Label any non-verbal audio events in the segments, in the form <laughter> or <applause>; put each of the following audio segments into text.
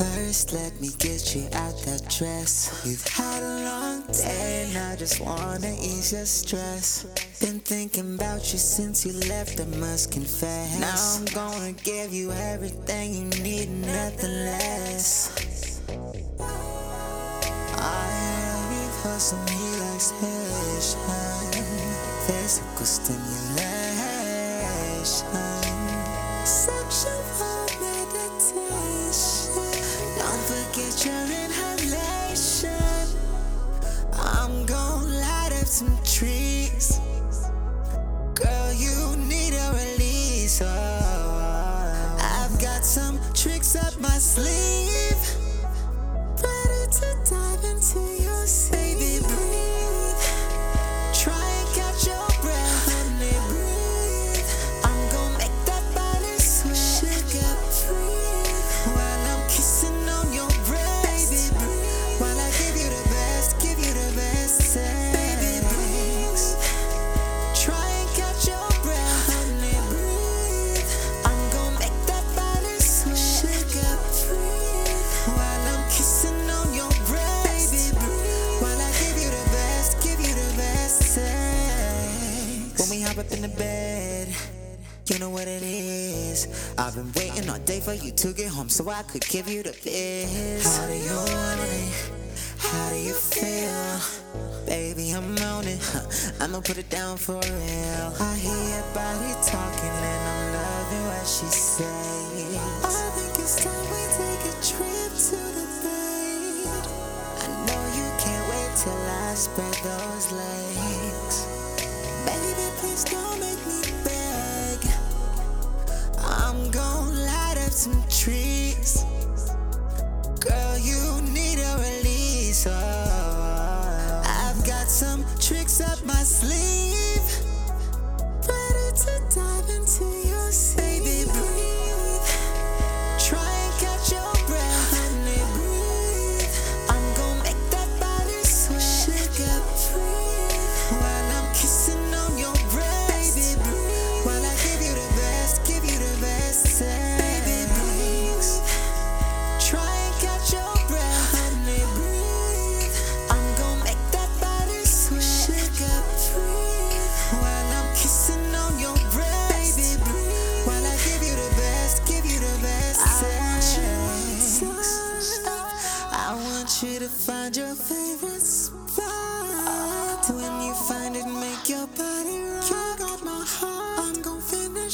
First, let me get you out that dress. You've had a long day, and I just wanna ease your stress. Been thinking about you since you left, I must confess. Now I'm gonna give you everything you need, nothing less. I am hustle me like station, physical stimulation, up in the bed. You know what it is. I've been waiting all day for you to get home so I could give you the biz. How do you want it? How do you feel? Baby, I'm on it. Huh. <laughs> I'ma put it down for real. I hear your body talking and I'm loving what she says. I think it's time we take a trip to the bed. I know you can't wait till I spread those legs. Please don't make me beg. I'm gonna light up some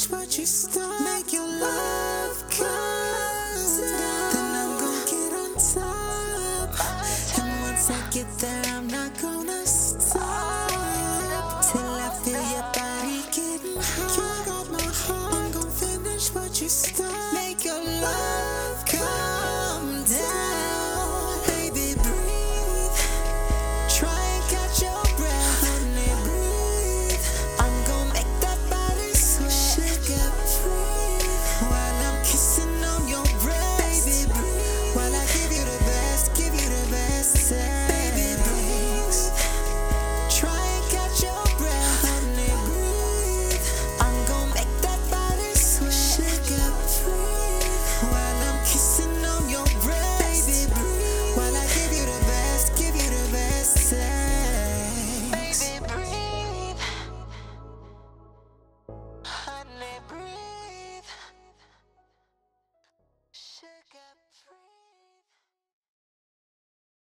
finish what you start. Make your love come down. Then I'm gonna get on top. And once I get there, I'm not gonna stop. Till I feel your body getting hot. You got my heart. I'm gonna finish what you start. Make your love.